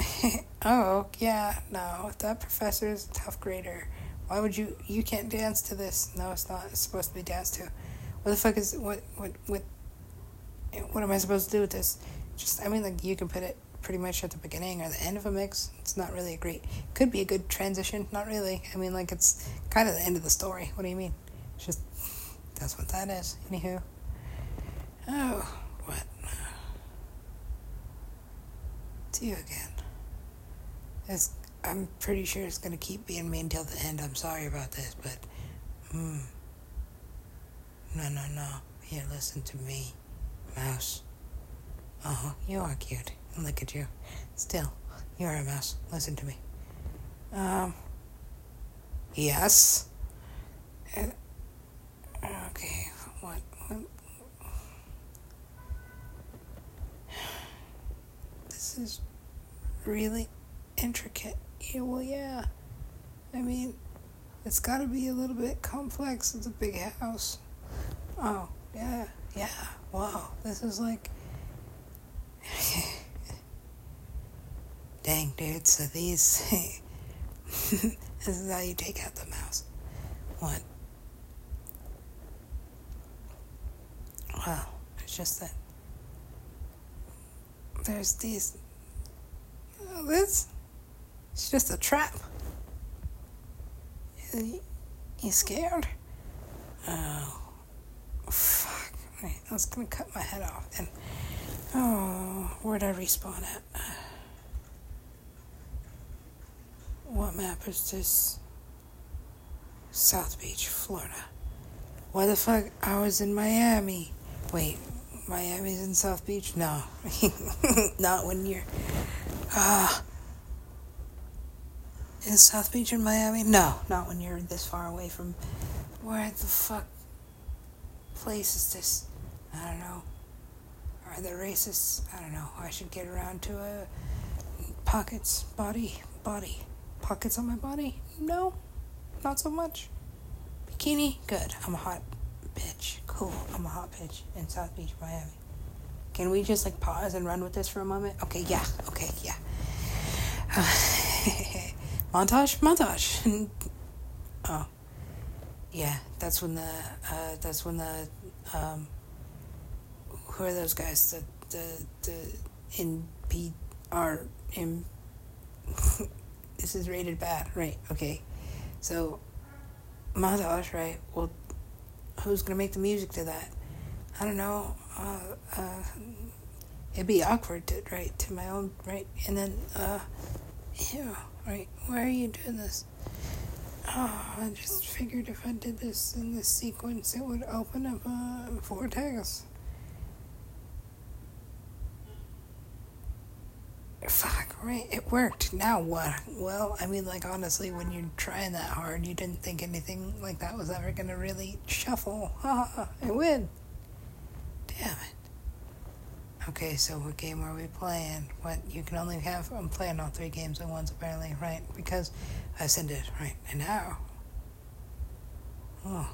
Speaker 1: oh, yeah, no, that professor is a tough grader. Why would you, you can't dance to this. No, it's not, it's supposed to be danced to. What the fuck is, what, what, what, what am I supposed to do with this? Just, I mean, like, you can put it pretty much at the beginning or the end of a mix. It's not really a great, could be a good transition, not really. I mean, like, it's kind of the end of the story. What do you mean? It's just, that's what that is. Anywho. Oh, what? See you again. It's, I'm pretty sure it's going to keep being me until the end. I'm sorry about this, but. Hmm. No, no, no. Here, listen to me, mouse. Oh, you are cute. Look at you. Still, you're a mouse. Listen to me. Um. Yes. Uh, okay. What? what? This is really intricate. Yeah, well, yeah. I mean, it's got to be a little bit complex. It's a big house. Oh, yeah, yeah. Wow, this is like. Dang, dude. So these. this is how you take out the mouse. What? Wow, it's just that. There's these. Oh, this. It's just a trap. You scared? Oh, fuck. Wait, I was gonna cut my head off. And oh, where'd I respawn at? What map is this? South Beach, Florida. Why the fuck? I was in Miami. Wait, Miami's in South Beach? No. Not when you're. Uh, is South Beach in Miami? No, not when you're this far away from. Where the fuck place is this? I don't know. Are there racists? I don't know. I should get around to a. Pockets, body, body. Pockets on my body? No, not so much. Bikini? Good. I'm a hot bitch. Cool. I'm a hot bitch in South Beach, Miami. Can we just like pause and run with this for a moment? Okay, yeah. Okay, yeah. montage, montage. oh, yeah. That's when the uh, that's when the um, who are those guys? The the the R this is rated bad, right? Okay, so montage, right? Well, who's gonna make the music to that? I don't know. Uh, uh, it'd be awkward to right to my own right, and then uh, yeah, right. Why are you doing this? Oh, I just figured if I did this in this sequence, it would open up vortex. Fuck, right? It worked. Now what? Well, I mean, like, honestly, when you're trying that hard, you didn't think anything like that was ever gonna really shuffle. Ha ha, it would. Damn it. Okay, so what game are we playing? What, you can only have, I'm playing all three games at once, apparently, right? Because I sent it, right? And now. Oh.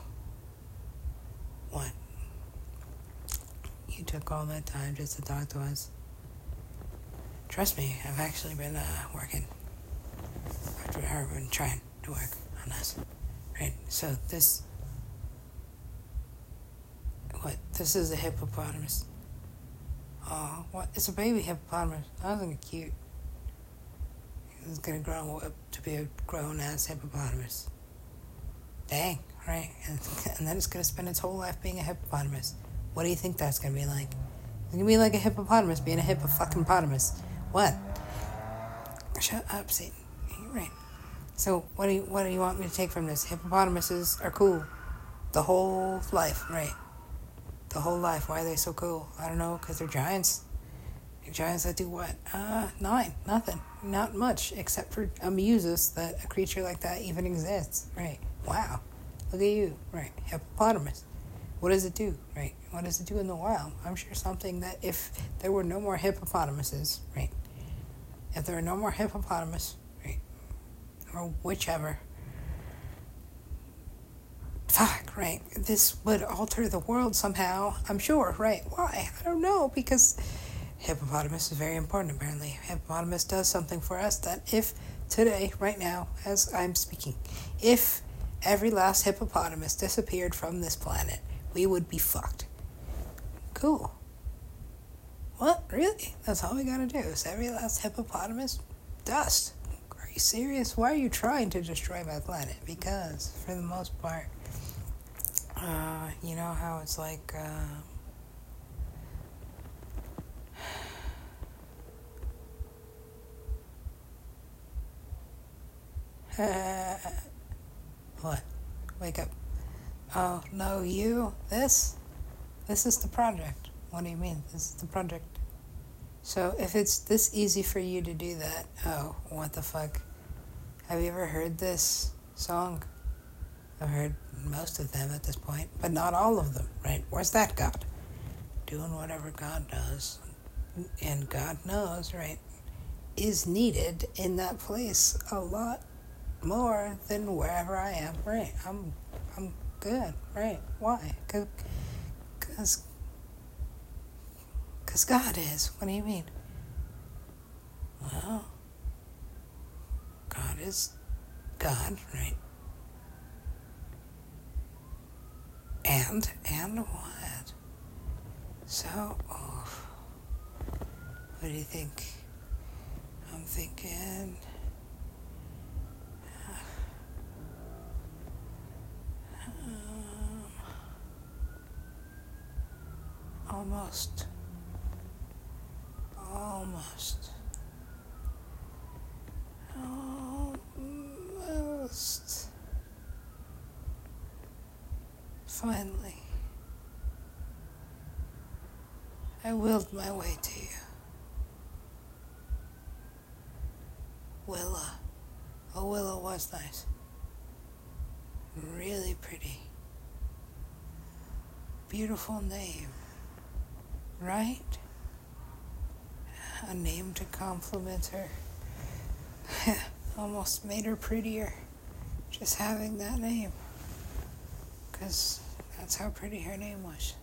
Speaker 1: What? You took all that time just to talk to us. Trust me, I've actually been uh, working. I've been trying to work on this. Right, so this. What? This is a hippopotamus. Oh, what? It's a baby hippopotamus. I was thinking cute. It's gonna grow up to be a grown ass hippopotamus. Dang, right? And, and then it's gonna spend its whole life being a hippopotamus. What do you think that's gonna be like? It's gonna be like a hippopotamus being a hippo fucking potamus. What? Shut up, Satan. Right. So what do you what do you want me to take from this? Hippopotamuses are cool. The whole life, right? The whole life. Why are they so cool? I don't know. Cause they're giants. They're giants that do what? Uh, nine. Nothing. Not much. Except for amuse us that a creature like that even exists. Right. Wow. Look at you. Right. Hippopotamus. What does it do? Right. What does it do in the wild? I'm sure something that if there were no more hippopotamuses, right? if there are no more hippopotamus, right, or whichever, fuck, right, this would alter the world somehow, I'm sure, right? Why? I don't know, because hippopotamus is very important, apparently. Hippopotamus does something for us that if today, right now, as I'm speaking, if every last hippopotamus disappeared from this planet, we would be fucked. Cool. What? Really? That's all we gotta do? Is every last hippopotamus? Dust. Are you serious? Why are you trying to destroy my planet? Because, for the most part, uh, you know how it's like, uh, what? Wake up. Oh, no, you? This? This is the project. What do you mean? This is the project. So if it's this easy for you to do that, oh, what the fuck? Have you ever heard this song? I've heard most of them at this point, but not all of them, right? Where's that God? Doing whatever God does. And God knows, right, is needed in that place a lot more than wherever I am, right? I'm good, right? Why? Because because God is. What do you mean? Well, God is God, right? And, and what? So, oh, what do you think? I'm thinking. Um, almost almost, almost, finally, I willed my way to you. Willa. Oh, Willa was nice. Really pretty. Beautiful name. Right? A name to compliment her. Almost made her prettier just having that name. Because that's how pretty her name was.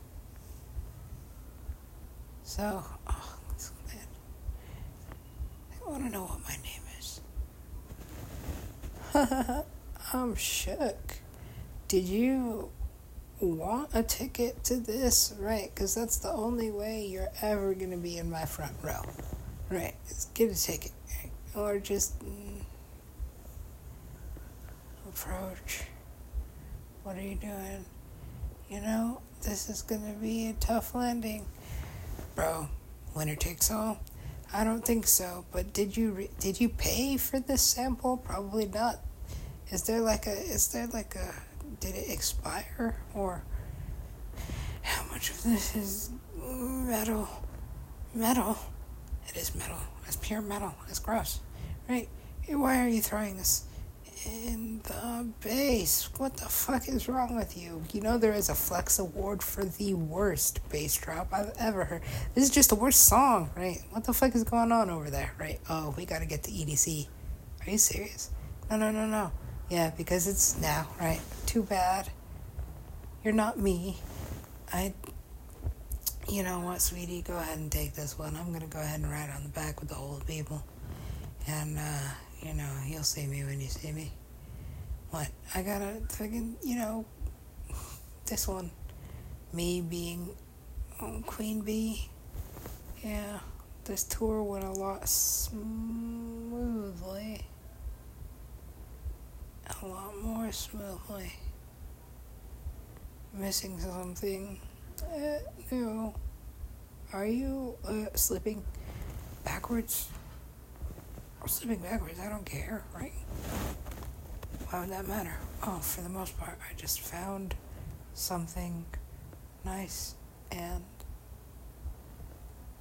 Speaker 1: So, oh, I want to know what my name is. I'm shook. Did you want a ticket to this? Right, because that's the only way you're ever going to be in my front row. Right, is get a ticket. Right? Or just mm, approach. What are you doing? You know, this is going to be a tough landing. Bro, winner takes all? I don't think so. But did you re- did you pay for this sample? Probably not. Is there like a is there like a did it expire or how much of this is metal? Metal. It is metal. It's pure metal. It's gross. Right? Why are you throwing this in the bass. What the fuck is wrong with you? You know there is a Flex Award for the worst bass drop I've ever heard. This is just the worst song, right? What the fuck is going on over there, right? Oh, we gotta get the EDC. Are you serious? No, no, no, no. Yeah, because it's now, right? Too bad. You're not me. I. You know what, sweetie? Go ahead and take this one. I'm gonna go ahead and ride on the back with the old people. And, uh, you know, you'll see me when you see me. What? I gotta fucking, you know, this one. Me being Queen Bee. Yeah, this tour went a lot smoothly. A lot more smoothly. Missing something. Uh, no. Are you uh, slipping backwards? I'm slipping backwards. I don't care, right? Why would that matter? Oh, for the most part, I just found something nice and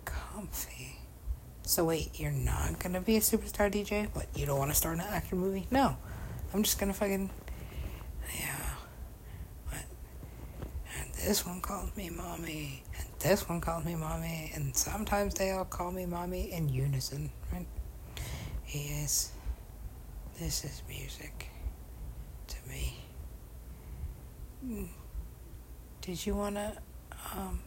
Speaker 1: comfy. So wait, you're not gonna be a superstar DJ? but you don't want to start an action movie? No. I'm just gonna fucking... Yeah. What? And this one calls me mommy. And this one calls me mommy. And sometimes they all call me mommy in unison, right? Yes, this is music to me. Hmm. Did you want to, um,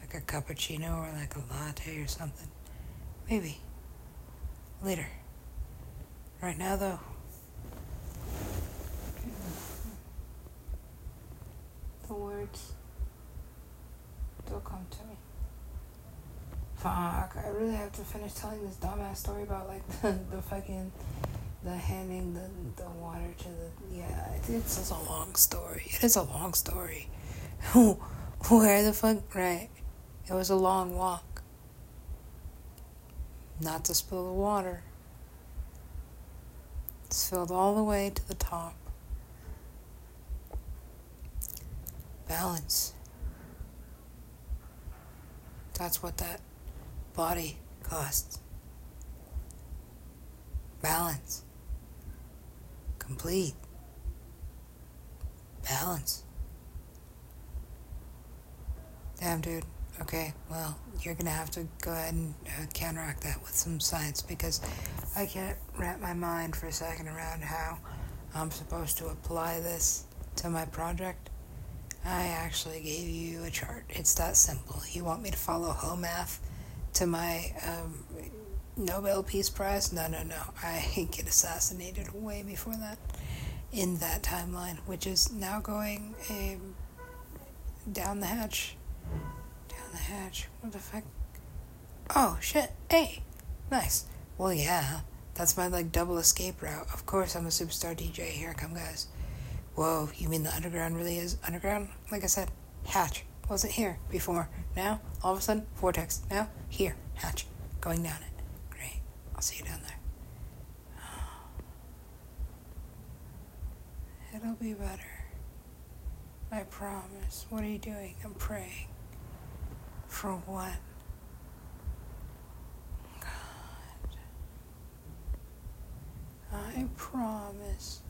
Speaker 1: like a cappuccino or like a latte or something? Maybe. Later. Right now, though. The words, they'll come to me. Fuck, I really have to finish telling this dumbass story about like the, the fucking the handing the the water to the yeah. It's, it's a long story. It is a long story. Where the fuck right? It was a long walk. Not to spill the water. It's filled all the way to the top. Balance. That's what that body costs. Balance. Complete. Balance. Damn, dude. Okay, well, you're gonna have to go ahead and uh, counteract that with some science because I can't wrap my mind for a second around how I'm supposed to apply this to my project. I actually gave you a chart. It's that simple. You want me to follow HOMATH to my um, Nobel Peace Prize. No, no, no. I get assassinated way before that in that timeline, which is now going um, down the hatch. Down the hatch. What the fuck? Oh, shit. Hey. Nice. Well, yeah. That's my, like, double escape route. Of course, I'm a superstar DJ. Here I come, guys. Whoa, you mean the underground really is underground? Like I said, hatch wasn't here before. Now, all of a sudden, vortex. Now, here, hatch, going down it. Great. I'll see you down there. It'll be better. I promise. What are you doing? I'm praying. For what? God. I promise.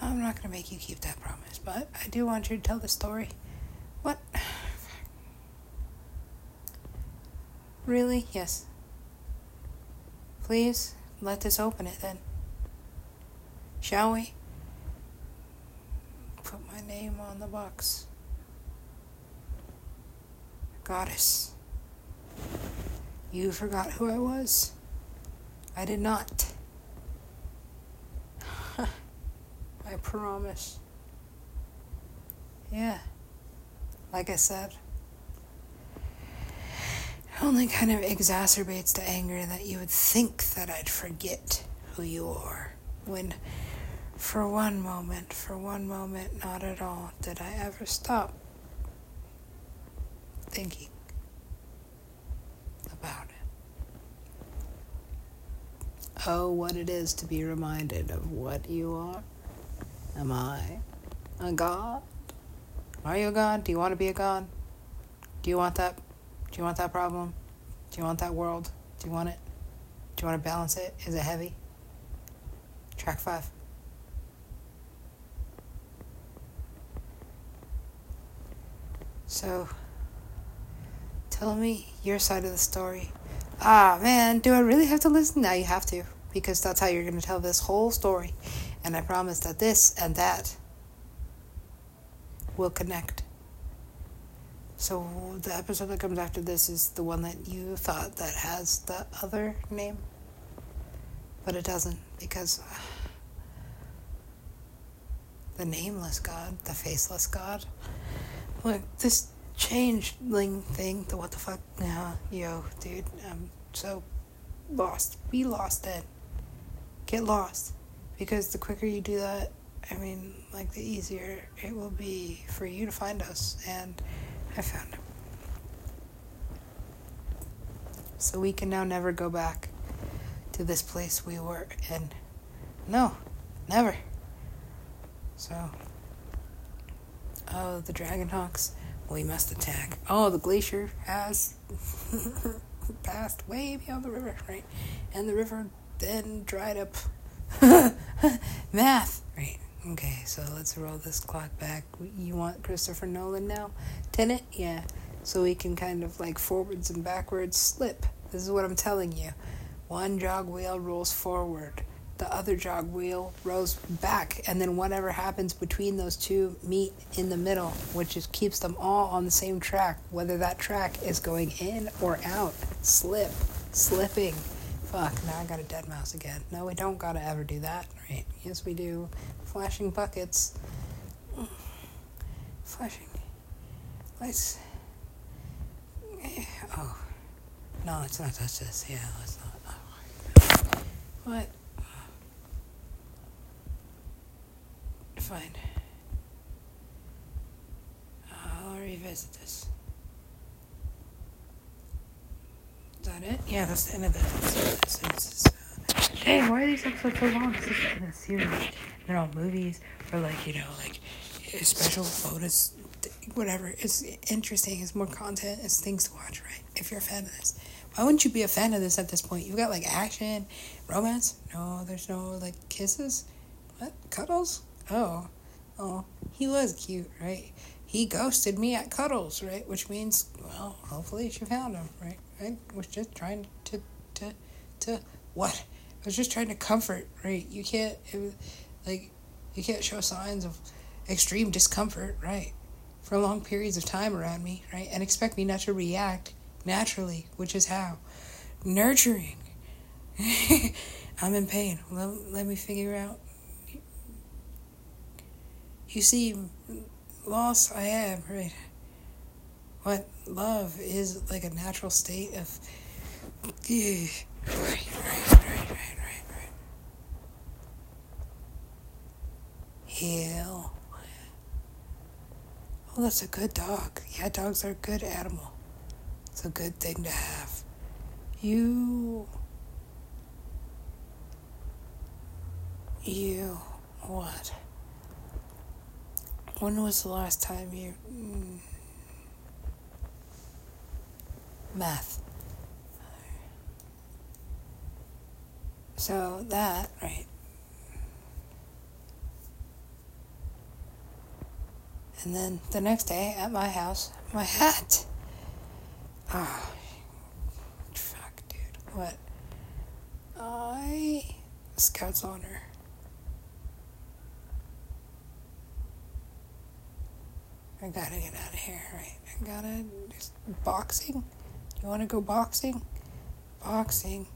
Speaker 1: I'm not going to make you keep that promise, but I do want you to tell the story. What? Really? Yes. Please, let us open it then. Shall we? Put my name on the box. Goddess. You forgot who I was? I did not. I promise. Yeah. Like I said, it only kind of exacerbates the anger that you would think that I'd forget who you are. When, for one moment, for one moment, not at all, did I ever stop thinking about it. Oh, what it is to be reminded of what you are. Am I a god? Are you a god? Do you want to be a god? Do you want that? Do you want that problem? Do you want that world? Do you want it? Do you want to balance it? Is it heavy? Track five. So, tell me your side of the story. Ah, man, do I really have to listen? Now you have to, because that's how you're going to tell this whole story. And I promise that this and that will connect. So the episode that comes after this is the one that you thought that has the other name, but it doesn't because the nameless God, the faceless God. Look, this changeling thing, the what the fuck, yeah, yo, dude, I'm so lost. Be lost then. Get lost. Because the quicker you do that, I mean, like, the easier it will be for you to find us. And I found him. So we can now never go back to this place we were in. No, never. So, oh, the Dragonhawks. We must attack. Oh, the glacier has passed way beyond the river, right? And the river then dried up. Math, right? Okay, so let's roll this clock back. You want Christopher Nolan now? Tenet? Yeah. So we can kind of like forwards and backwards slip. This is what I'm telling you. One jog wheel rolls forward, the other jog wheel rolls back, and then whatever happens between those two meet in the middle, which is keeps them all on the same track, whether that track is going in or out. Slip, slipping. Fuck, now I got a dead mouse again. No, we don't gotta ever do that, right? Yes, we do. Flashing buckets. Flashing lights. Eh, oh. No, let's not touch this. Yeah, let's not. What? Fine. I'll revisit this. Is that it? Yeah, that's the end of the episode. Hey, why are these episodes so long? This is in a series. They're all movies or like you know like special bonus, whatever. It's interesting. It's more content. It's things to watch, right? If you're a fan of this, why wouldn't you be a fan of this at this point? You've got like action, romance. No, there's no like kisses. What cuddles? Oh, oh, he was cute, right? He ghosted me at cuddles, right? Which means, well, hopefully she found him, right? I was just trying to, to, to what? I was just trying to comfort, right? You can't, it, like, you can't show signs of extreme discomfort, right? For long periods of time around me, right? And expect me not to react naturally, which is how? Nurturing. I'm in pain. Let, let me figure out. You see, loss I am, right? What love is like a natural state of. Yeah, right, right, right, right. Heal. Oh, that's a good dog. Yeah, dogs are a good animal. It's a good thing to have. You. You. What? When was the last time you. Mm, math. So that, right. And then the next day at my house, my hat. Oh, fuck, dude. What? I. Scout's honor. I gotta get out of here, right? I gotta. Just, boxing? You wanna go boxing? Boxing.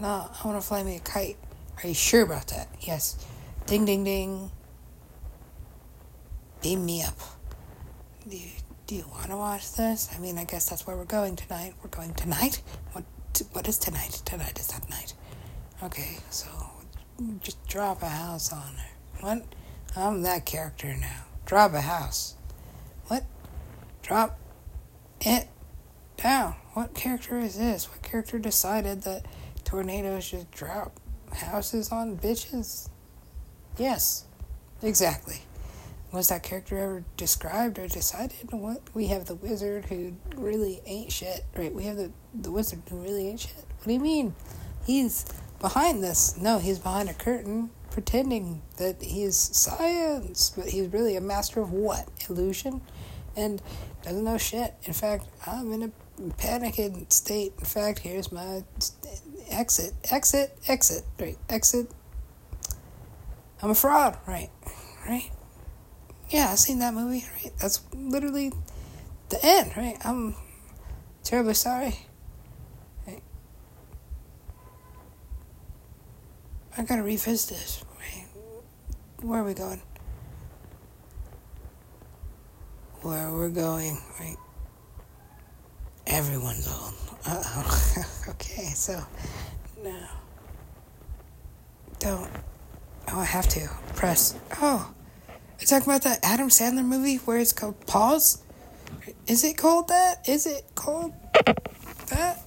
Speaker 1: No, I wanna fly me a kite. Are you sure about that? Yes. Ding, ding, ding. Beam me up. Do you, do you want to watch this? I mean, I guess that's where we're going tonight. We're going tonight? What What is tonight? Tonight is that night. Okay, so just drop a house on her. What? I'm that character now. Drop a house. What? Drop it down. What character is this? What character decided that tornadoes should drop houses on bitches? Yes, exactly was that character ever described or decided? What we have the wizard who really ain't shit, right? We have the the wizard who really ain't shit. What do you mean? He's behind this. No, he's behind a curtain, pretending that he's science, but he's really a master of what? Illusion, and doesn't know shit. In fact, I'm in a panicked state. In fact, here's my exit, exit, exit, right? Exit. I'm a fraud, right? Right? yeah, I've seen that movie, right? That's literally the end, right? I'm terribly sorry. I gotta revisit this. Right? Where are we going? Where we're going, right? Everyone's old. Uh oh. okay, so no. Don't. Oh, I have to press. Oh. You talking about that Adam Sandler movie where it's called Pause? Is it called that? Is it called that?